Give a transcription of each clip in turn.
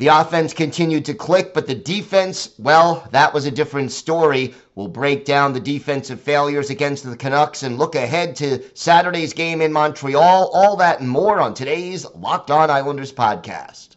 The offense continued to click, but the defense, well, that was a different story. We'll break down the defensive failures against the Canucks and look ahead to Saturday's game in Montreal. All that and more on today's Locked On Islanders podcast.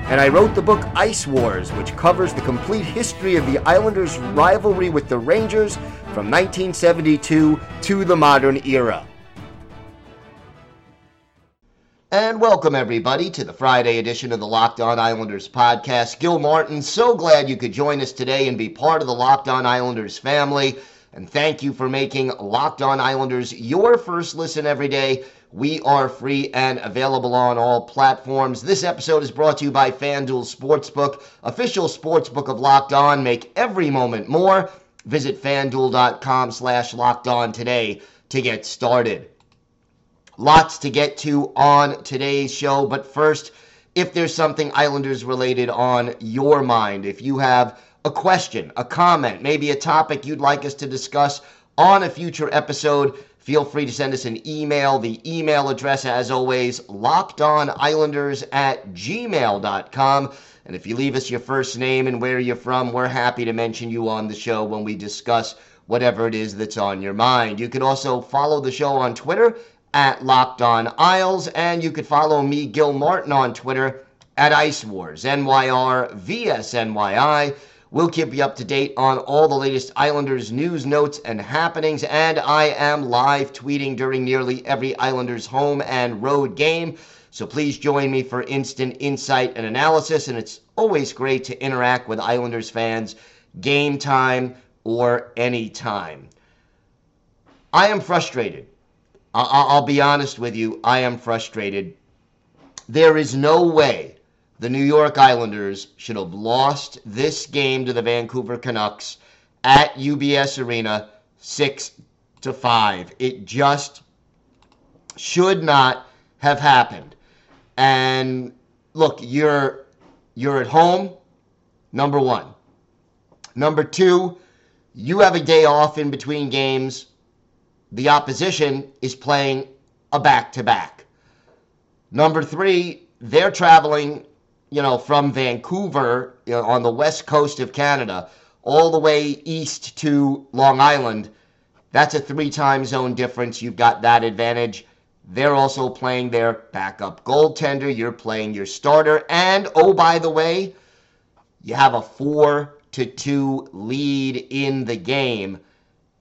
and I wrote the book Ice Wars, which covers the complete history of the Islanders' rivalry with the Rangers from 1972 to the modern era. And welcome, everybody, to the Friday edition of the Locked On Islanders podcast. Gil Martin, so glad you could join us today and be part of the Locked On Islanders family. And thank you for making Locked On Islanders your first listen every day. We are free and available on all platforms. This episode is brought to you by FanDuel Sportsbook, official sportsbook of Locked On. Make every moment more. Visit fanduel.com slash locked on today to get started. Lots to get to on today's show, but first, if there's something Islanders related on your mind, if you have a question, a comment, maybe a topic you'd like us to discuss on a future episode, Feel free to send us an email. The email address, as always, lockedonislanders at gmail.com. And if you leave us your first name and where you're from, we're happy to mention you on the show when we discuss whatever it is that's on your mind. You can also follow the show on Twitter at Locked On Isles, and you could follow me, Gil Martin, on Twitter at Ice Wars, NYR VSNYI. We'll keep you up to date on all the latest Islanders news, notes, and happenings. And I am live tweeting during nearly every Islanders home and road game. So please join me for instant insight and analysis. And it's always great to interact with Islanders fans, game time or any time. I am frustrated. I'll be honest with you. I am frustrated. There is no way the New York Islanders should have lost this game to the Vancouver Canucks at UBS Arena 6 to 5. It just should not have happened. And look, you're you're at home, number 1. Number 2, you have a day off in between games. The opposition is playing a back to back. Number 3, they're traveling you know, from Vancouver you know, on the west coast of Canada all the way east to Long Island, that's a three time zone difference. You've got that advantage. They're also playing their backup goaltender. You're playing your starter. And oh, by the way, you have a four to two lead in the game,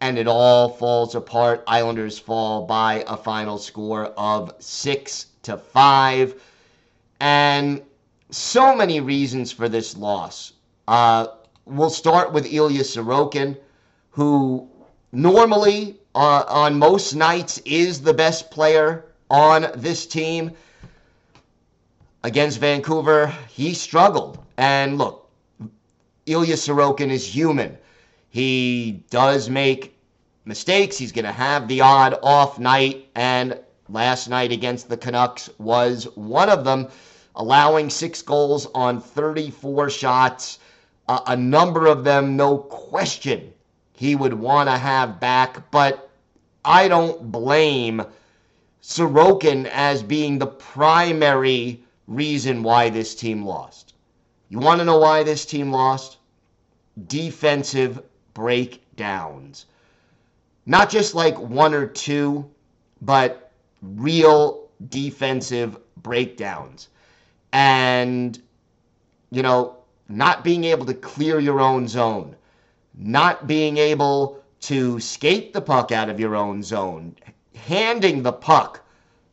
and it all falls apart. Islanders fall by a final score of six to five. And so many reasons for this loss. Uh, we'll start with Ilya Sorokin, who normally uh, on most nights is the best player on this team. Against Vancouver, he struggled. And look, Ilya Sorokin is human. He does make mistakes. He's going to have the odd off night. And last night against the Canucks was one of them allowing six goals on 34 shots. Uh, a number of them, no question, he would want to have back. But I don't blame Sorokin as being the primary reason why this team lost. You want to know why this team lost? Defensive breakdowns. Not just like one or two, but real defensive breakdowns and you know not being able to clear your own zone not being able to skate the puck out of your own zone handing the puck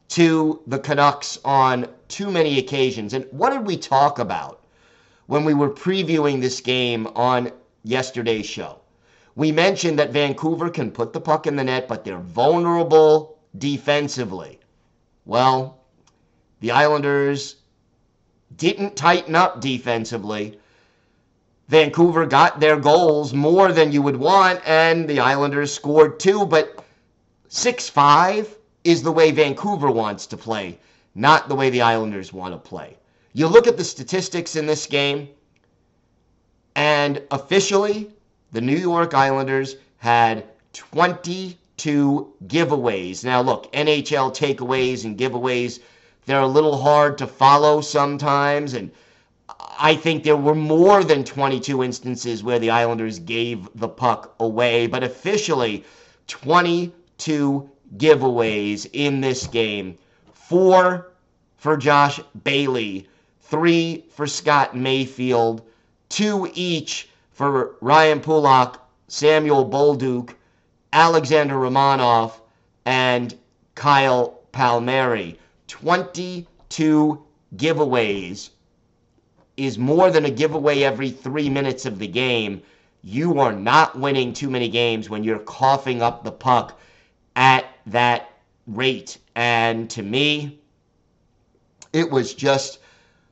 to the Canucks on too many occasions. And what did we talk about when we were previewing this game on yesterday's show? We mentioned that Vancouver can put the puck in the net, but they're vulnerable defensively. Well, the Islanders didn't tighten up defensively. Vancouver got their goals more than you would want, and the Islanders scored two, but 6 5 is the way Vancouver wants to play, not the way the Islanders want to play. You look at the statistics in this game, and officially, the New York Islanders had 22 giveaways. Now, look, NHL takeaways and giveaways, they're a little hard to follow sometimes. And I think there were more than 22 instances where the Islanders gave the puck away. But officially, 22 giveaways in this game four for Josh Bailey, three for Scott Mayfield, two each for Ryan Pulock, Samuel Bolduc, Alexander Romanov, and Kyle Palmieri. 22 giveaways is more than a giveaway every three minutes of the game. You are not winning too many games when you're coughing up the puck at that rate. And to me, it was just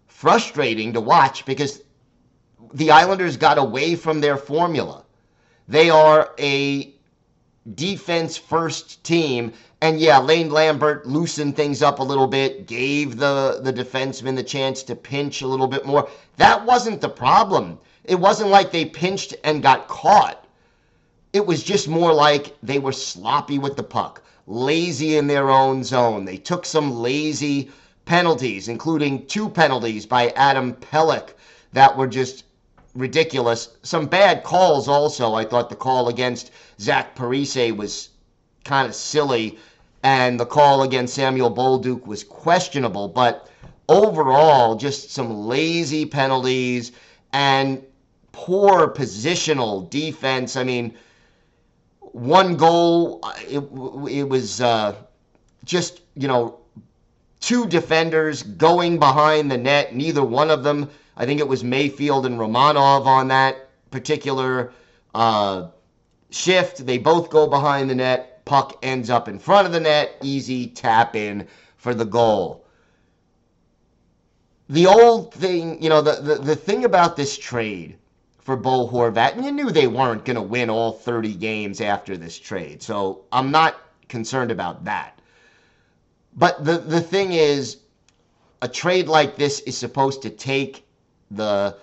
frustrating to watch because the Islanders got away from their formula. They are a defense first team. And yeah, Lane Lambert loosened things up a little bit, gave the, the defenseman the chance to pinch a little bit more. That wasn't the problem. It wasn't like they pinched and got caught. It was just more like they were sloppy with the puck, lazy in their own zone. They took some lazy penalties, including two penalties by Adam Pelech that were just ridiculous. Some bad calls also. I thought the call against Zach Parise was kind of silly, and the call against Samuel Bolduc was questionable. But overall, just some lazy penalties and poor positional defense. I mean, one goal, it, it was uh, just, you know, two defenders going behind the net, neither one of them I think it was Mayfield and Romanov on that particular uh, shift. They both go behind the net. Puck ends up in front of the net. Easy tap in for the goal. The old thing, you know, the, the, the thing about this trade for Bo Horvat, and you knew they weren't going to win all 30 games after this trade. So I'm not concerned about that. But the, the thing is, a trade like this is supposed to take the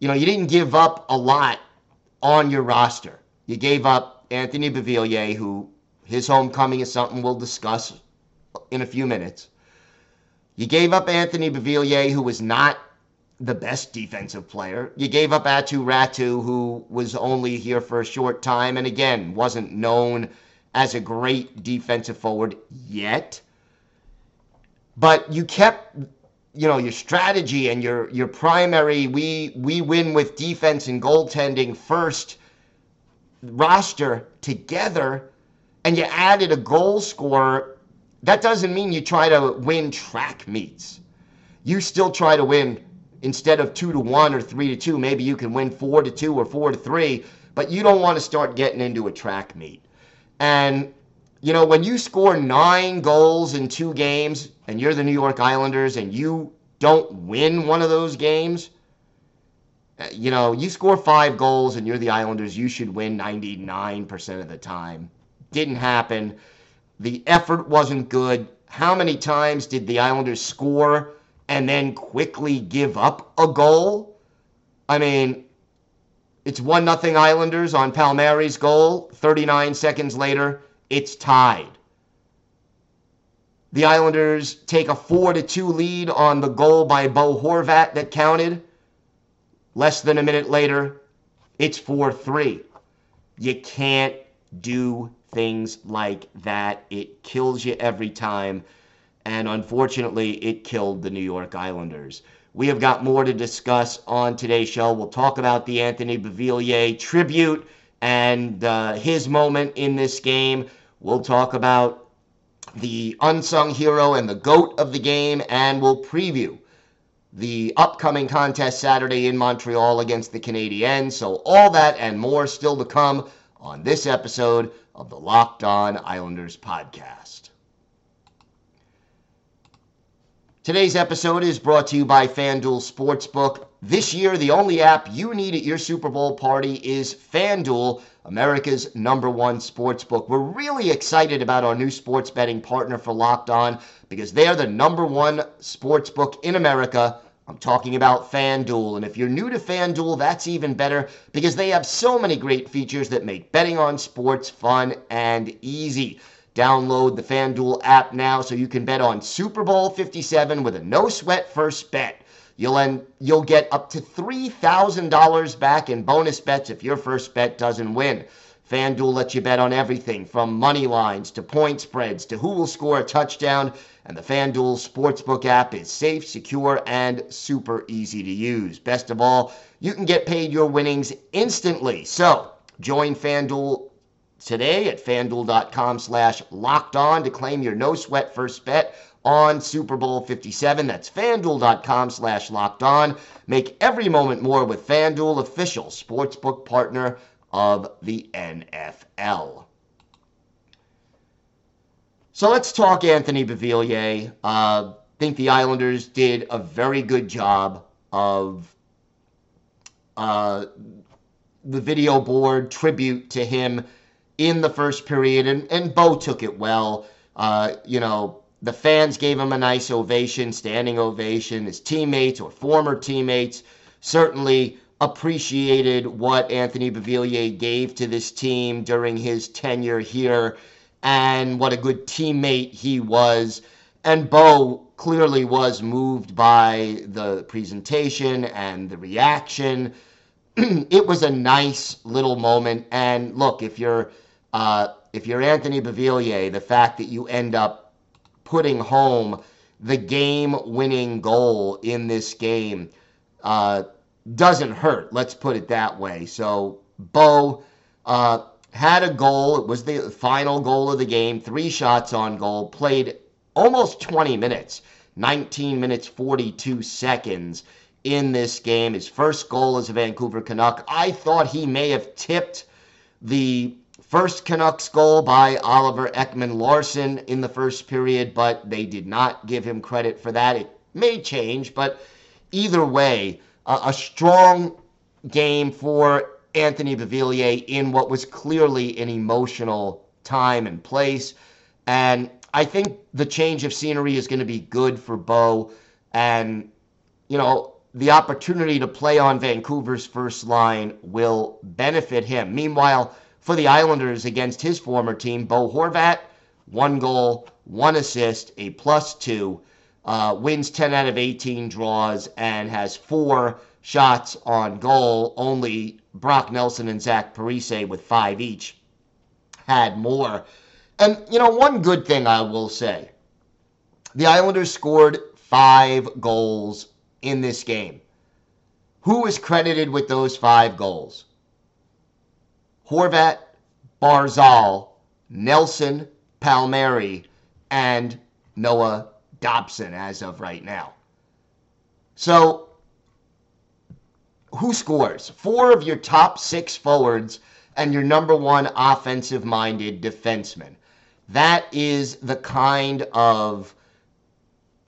you know, you didn't give up a lot on your roster. You gave up Anthony Beauvillier, who his homecoming is something we'll discuss in a few minutes. You gave up Anthony Beauvillier, who was not the best defensive player. You gave up Aatu Raty, who was only here for a short time and again wasn't known as a great defensive forward yet. But you kept you know your strategy and your your primary we we win with defense and goaltending first roster together and you added a goal scorer that doesn't mean you try to win track meets. You still try to win instead of 2 to 1 or 3 to 2 maybe you can win 4 to 2 or 4 to 3 but you don't want to start getting into a track meet. And you know, when you score nine goals in two games and you're the New York Islanders and you don't win one of those games, uh, you know, you score five goals and you're the Islanders, you should win 99% of the time. Didn't happen. The effort wasn't good. How many times did the Islanders score and then quickly give up a goal? I mean, it's 1 nothing Islanders on Palmieri's goal. 39 seconds later, it's tied. The Islanders take a 4 to 2 lead on the goal by Bo Horvat that counted. Less than a minute later, it's 4 3. You can't do things like that. It kills you every time. And unfortunately, it killed the New York Islanders. We have got more to discuss on today's show. We'll talk about the Anthony Beauvillier tribute and uh, his moment in this game. We'll talk about the unsung hero and the GOAT of the game, and we'll preview the upcoming contest Saturday in Montreal against the Canadiens. So, all that and more still to come on this episode of the Locked On Islanders podcast. Today's episode is brought to you by FanDuel Sportsbook. This year, the only app you need at your Super Bowl party is FanDuel, America's number one sportsbook. We're really excited about our new sports betting partner for Locked On because they are the number one sportsbook in America. I'm talking about FanDuel. And if you're new to FanDuel, that's even better because they have so many great features that make betting on sports fun and easy. Download the FanDuel app now so you can bet on Super Bowl 57 with a no sweat first bet. You'll end, you'll get up to $3,000 back in bonus bets if your first bet doesn't win. FanDuel lets you bet on everything from money lines to point spreads to who will score a touchdown. And the FanDuel Sportsbook app is safe, secure, and super easy to use. Best of all, you can get paid your winnings instantly. So join FanDuel today at fanduel.com slash locked on to claim your no sweat first bet on Super Bowl 57. That's fanduel.com slash locked on. Make every moment more with FanDuel, official sportsbook partner of the NFL. So let's talk Anthony Beauvillier. I uh, think the Islanders did a very good job of uh, the video board tribute to him in the first period, and, and Bo took it well. Uh, you know, the fans gave him a nice ovation, standing ovation. His teammates or former teammates certainly appreciated what Anthony Beauvillier gave to this team during his tenure here and what a good teammate he was. And Bo clearly was moved by the presentation and the reaction. it was a nice little moment. And look, if you're uh, if you're Anthony Beauvillier, the fact that you end up putting home the game winning goal in this game uh, doesn't hurt. Let's put it that way. So, Bo uh, had a goal. It was the final goal of the game, three shots on goal, played almost 20 minutes, 19 minutes, 42 seconds in this game. His first goal as a Vancouver Canuck. I thought he may have tipped the First Canucks goal by Oliver Ekman Larsson in the first period, but they did not give him credit for that. It may change, but either way, uh, a strong game for Anthony Beauvillier in what was clearly an emotional time and place. And I think the change of scenery is going to be good for Bo. And, you know, the opportunity to play on Vancouver's first line will benefit him. Meanwhile, for the Islanders against his former team. Bo Horvat, one goal, one assist, a plus two, uh, wins 10 out of 18 draws, and has four shots on goal. Only Brock Nelson and Zach Parise with five each had more. And, you know, one good thing I will say the Islanders scored five goals in this game. Who was credited with those five goals? Horvat, Barzal, Nelson, Palmieri, and Noah Dobson as of right now. So, who scores? Four of your top six forwards and your number one offensive minded defenseman. That is the kind of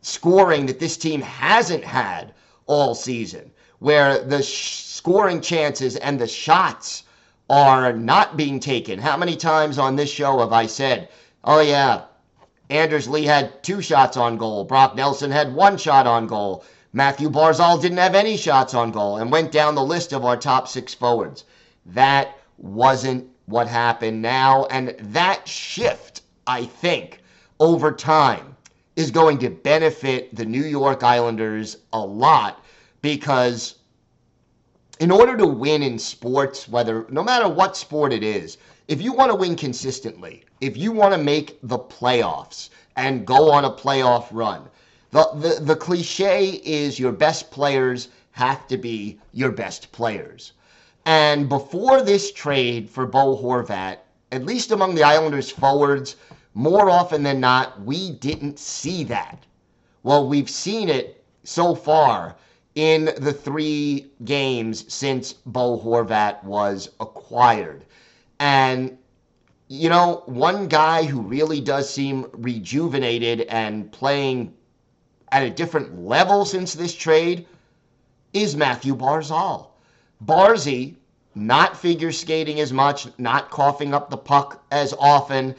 scoring that this team hasn't had all season, where the sh- scoring chances and the shots are not being taken. How many times on this show have I said, oh, yeah, Anders Lee had two shots on goal, Brock Nelson had one shot on goal, Matthew Barzal didn't have any shots on goal, and went down the list of our top six forwards. That wasn't what happened now, and that shift, I think, over time is going to benefit the New York Islanders a lot because in order to win in sports, whether no matter what sport it is, if you want to win consistently, if you want to make the playoffs and go on a playoff run, the, the, the cliche is your best players have to be your best players. And before this trade for Bo Horvat, at least among the Islanders forwards, more often than not, we didn't see that. Well, we've seen it so far in the three games since Bo Horvat was acquired. And, you know, one guy who really does seem rejuvenated and playing at a different level since this trade is Matthew Barzal. Barzy, not figure skating as much, not coughing up the puck as often,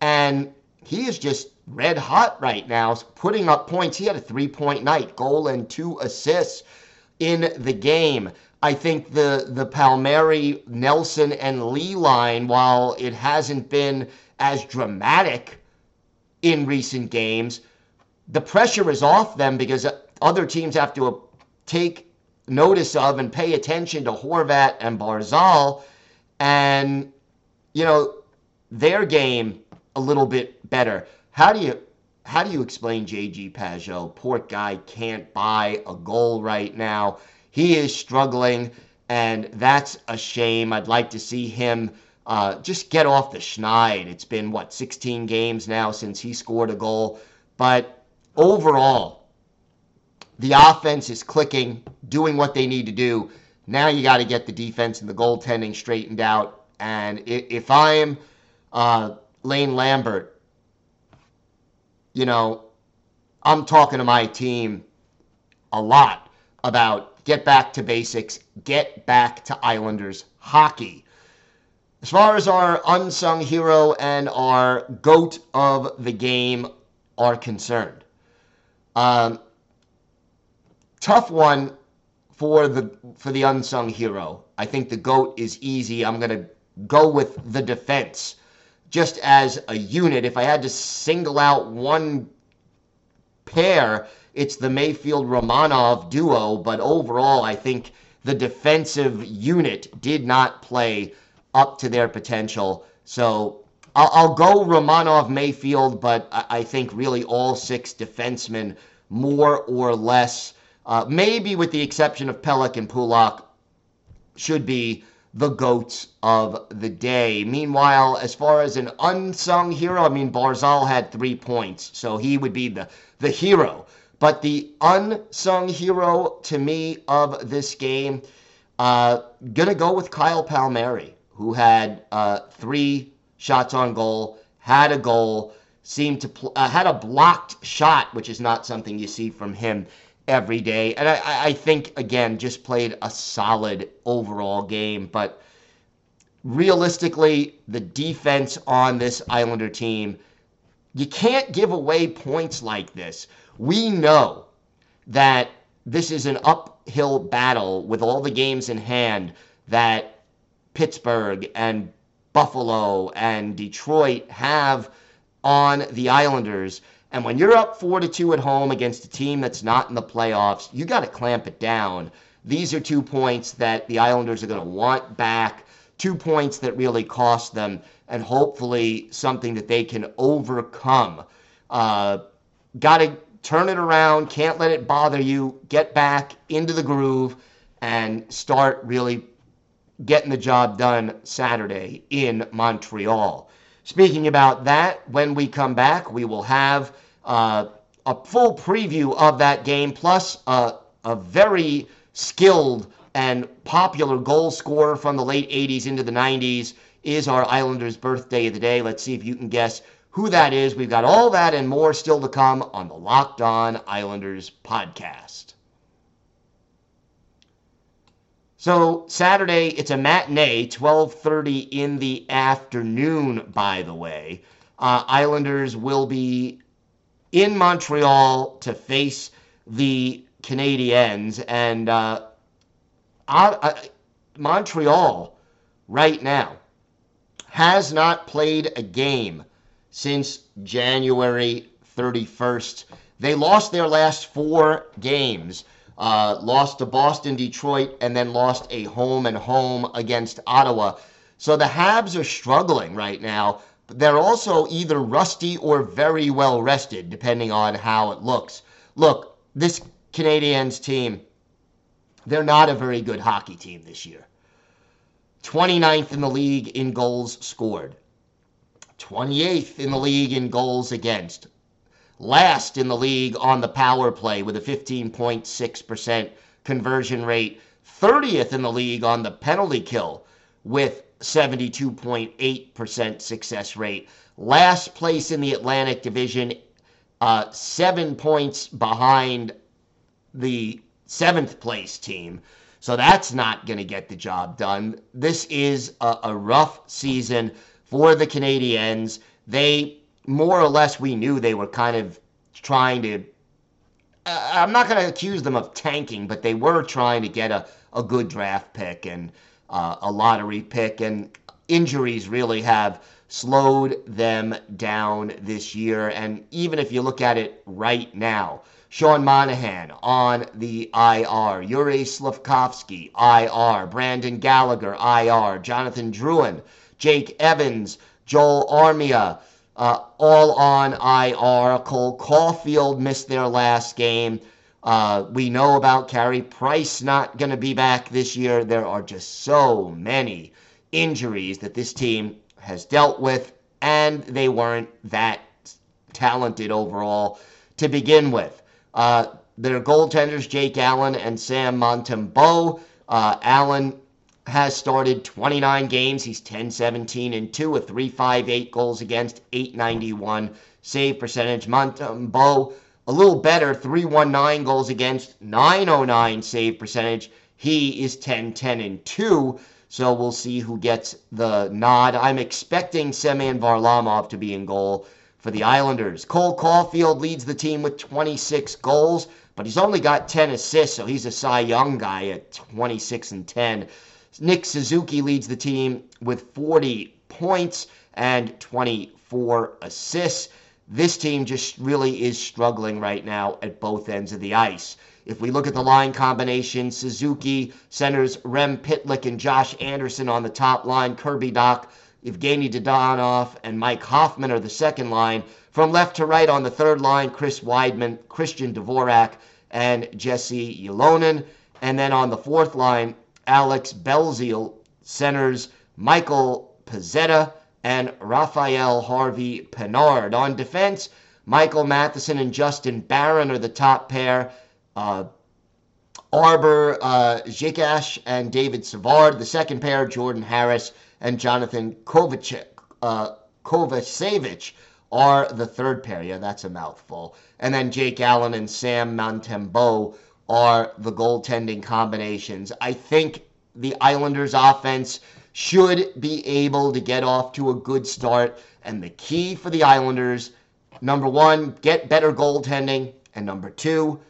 and he is just red hot right now, putting up points. He had a three point night, goal and two assists in the game. I think the the Palmieri, Nelson, and Lee line, while it hasn't been as dramatic in recent games, the pressure is off them because other teams have to uh, take notice of and pay attention to Horvat and Barzal, and you know their game a little bit better. How do you how do you explain JG Pageau? Poor guy can't buy a goal right now. He is struggling, and that's a shame. I'd like to see him uh, just get off the schneid. It's been what 16 games now since he scored a goal, but overall, the offense is clicking, doing what they need to do. Now you got to get the defense and the goaltending straightened out. And if I'm uh, Lane Lambert, you know, I'm talking to my team a lot about get back to basics, get back to Islanders hockey. As far as our unsung hero and our goat of the game are concerned, um, tough one for the for the unsung hero. I think the goat is easy. I'm gonna go with the defense just as a unit. If I had to single out one pair, it's the Mayfield Romanov duo. But overall, I think the defensive unit did not play up to their potential. So I'll, I'll go Romanov Mayfield, but I, I think really all six defensemen more or less uh, maybe with the exception of Pelech and Pulock, should be the goats of the day. Meanwhile, as far as an unsung hero, I mean, Barzal had three points, so he would be the, the hero. But the unsung hero to me of this game, uh, gonna go with Kyle Palmieri, who had uh, three shots on goal, had a goal, seemed to pl- uh, had a blocked shot, which is not something you see from him every day. And I, I think, again, just played a solid overall game. But realistically, the defense on this Islander team, you can't give away points like this. We know that this is an uphill battle with all the games in hand that Pittsburgh and Buffalo and Detroit have on the Islanders. And when you're up four to two at home against a team that's not in the playoffs, you got to clamp it down. These are two points that the Islanders are going to want back, two points that really cost them, and hopefully something that they can overcome. Uh, got to turn it around, can't let it bother you, get back into the groove, and start really getting the job done Saturday in Montreal. Speaking about that, when we come back, we will have uh, a full preview of that game, plus a, a very skilled and popular goal scorer from the late 80s into the 90s is our Islanders' birthday of the day. Let's see if you can guess who that is. We've got all that and more still to come on the Locked On Islanders podcast. So Saturday, it's a matinee, 12:30 in the afternoon. By the way, uh, Islanders will be in Montreal to face the Canadiens, and uh, uh, Montreal right now has not played a game since January 31st. They lost their last four games uh, lost to Boston, Detroit, and then lost a home and home against Ottawa. So the Habs are struggling right now. They're also either rusty or very well rested, depending on how it looks. Look, this Canadiens team, they're not a very good hockey team this year. 29th in the league in goals scored. 28th in the league in goals against. Last in the league on the power play with a 15.6% conversion rate. 30th in the league on the penalty kill with 72.8% success rate. Last place in the Atlantic Division, uh, seven points behind the seventh place team. So that's not going to get the job done. This is a, a, rough season for the Canadiens. They more or less we knew they were kind of trying to. Uh, I'm not going to accuse them of tanking, but they were trying to get a, a good draft pick and uh, a lottery pick, and injuries really have slowed them down this year. And even if you look at it right now, Sean Monahan on the IR, Yuri Slafkovsky, IR, Brendan Gallagher, IR, Jonathan Drouin, Jake Evans, Joel Armia, uh, all on IR. Cole Caufield missed their last game. Uh, we know about Carey Price not going to be back this year. There are just so many injuries that this team has dealt with, and they weren't that talented overall to begin with. Uh, their goaltenders, Jake Allen and Sam Montembeault. Uh, Allen has started 29 games. He's 10 17 and 2, a 358 goals against, 891 save percentage. Montembeault, a little better, 319 goals against, 909 save percentage. He is 10 10 and 2. So we'll see who gets the nod. I'm expecting Semyon Varlamov to be in goal for the Islanders. Cole Caufield leads the team with 26 goals, but he's only got 10 assists, so he's a Cy Young guy at 26 and 10. Nick Suzuki leads the team with 40 points and 24 assists. This team just really is struggling right now at both ends of the ice. If we look at the line combination, Suzuki centers Rem Pitlick and Josh Anderson on the top line. Kirby Dach, Evgeny Dadonov, and Mike Hoffman are the second line. From left to right on the third line, Chris Wideman, Christian Dvorak, and Jesse Ylonen. And then on the fourth line, Alex Belzile centers Michael Pezzetta and Raphael Harvey Pinard. On defense, Michael Matheson and Justin Barron are the top pair uh, Arber uh, Xhekaj and David Savard. The second pair, Jordan Harris and Jonathan Kovacic, uh, Kovacevic, are the third pair. Yeah, that's a mouthful. And then Jake Allen and Sam Montembeault are the goaltending combinations. I think the Islanders' offense should be able to get off to a good start. And the key for the Islanders, number one, get better goaltending. And number two,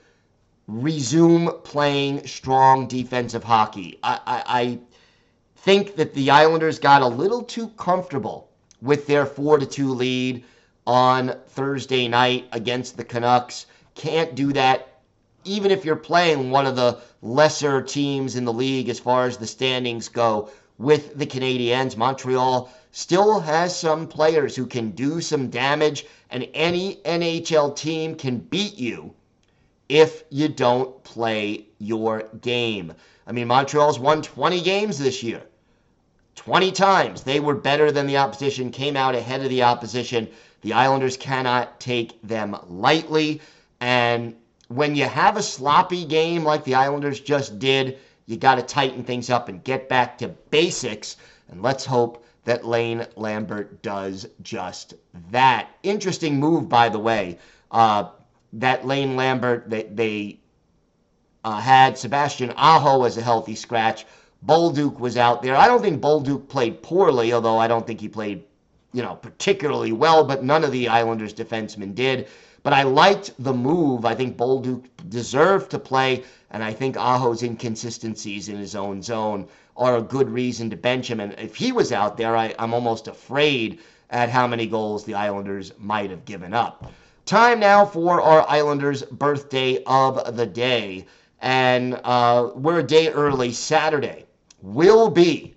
resume playing strong defensive hockey. I, I, I think that the Islanders got a little too comfortable with their 4 to 2 lead on Thursday night against the Canucks. Can't do that even if you're playing one of the lesser teams in the league as far as the standings go with the Canadiens. Montreal still has some players who can do some damage, and any NHL team can beat you if you don't play your game. I mean, Montreal's won 20 games this year. 20 times they were better than the opposition, came out ahead of the opposition. The Islanders cannot take them lightly. And when you have a sloppy game like the Islanders just did, you got to tighten things up and get back to basics. And let's hope that Lane Lambert does just that. Interesting move, by the way. Uh, that Lane Lambert, they, they uh, had Sebastian Aho as a healthy scratch. Bolduc was out there. I don't think Bolduc played poorly, although I don't think he played, you know, particularly well, but none of the Islanders defensemen did. But I liked the move. I think Bolduc deserved to play, and I think Aho's inconsistencies in his own zone are a good reason to bench him. And if he was out there, I, I'm almost afraid at how many goals the Islanders might have given up. Time now for our Islanders' birthday of the day. And uh, we're a day early. Saturday will be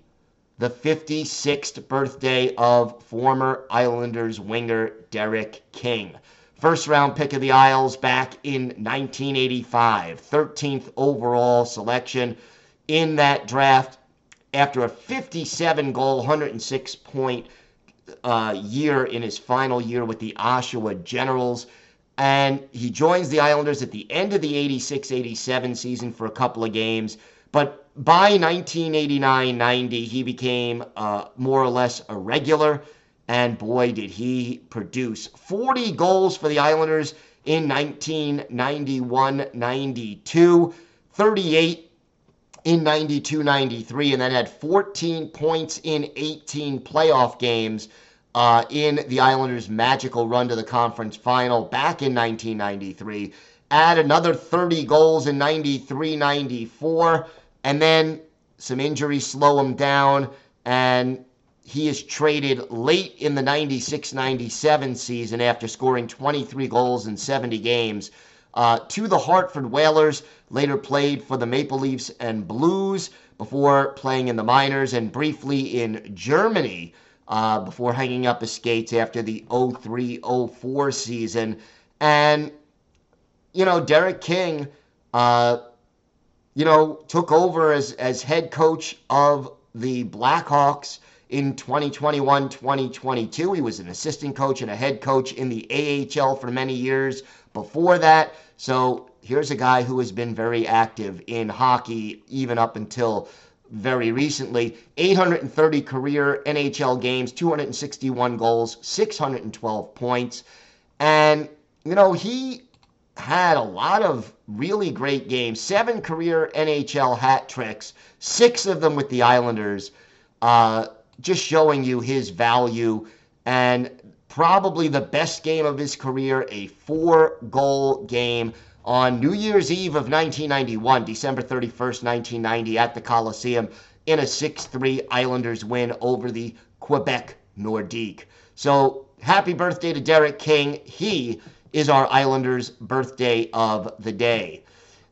the 56th birthday of former Islanders winger Derek King. First round pick of the Isles back in 1985, 13th overall selection in that draft after a 57 goal, 106 point uh, year in his final year with the Oshawa Generals. And he joins the Islanders at the end of the 86 87 season for a couple of games. But by 1989 90, he became uh, more or less a regular. And boy, did he produce 40 goals for the Islanders in 1991 92, 38 in 92 93, and then had 14 points in 18 playoff games uh, in the Islanders' magical run to the conference final back in 1993. Add another 30 goals in 93 94, and then some injuries slow him down, and he is traded late in the 96 97 season after scoring 23 goals in 70 games uh, to the Hartford Whalers. Later played for the Maple Leafs and Blues before playing in the minors and briefly in Germany uh, before hanging up his skates after the 03 04 season. And, you know, Derek King, uh, you know, took over as, as head coach of the Blackhawks in 2021 2022. He was an assistant coach and a head coach in the AHL for many years before that. So here's a guy who has been very active in hockey even up until very recently. 830 career NHL games, 261 goals, 612 points. And, you know, he had a lot of really great games. Seven career NHL hat tricks, six of them with the Islanders. Uh, just showing you his value and probably the best game of his career, a four goal game on New Year's Eve of 1991, December 31st, 1990, at the Coliseum in a 6 3 Islanders win over the Quebec Nordique. So happy birthday to Derek King. He is our Islanders' birthday of the day.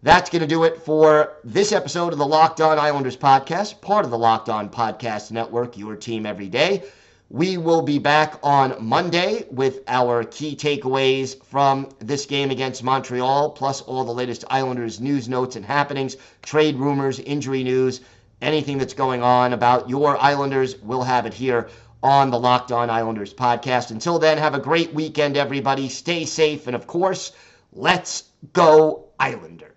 That's going to do it for this episode of the Locked On Islanders podcast, part of the Locked On Podcast Network, your team every day. We will be back on Monday with our key takeaways from this game against Montreal, plus all the latest Islanders news, notes, and happenings, trade rumors, injury news, anything that's going on about your Islanders. We'll have it here on the Locked On Islanders podcast. Until then, have a great weekend, everybody. Stay safe, and of course, let's go, Islanders.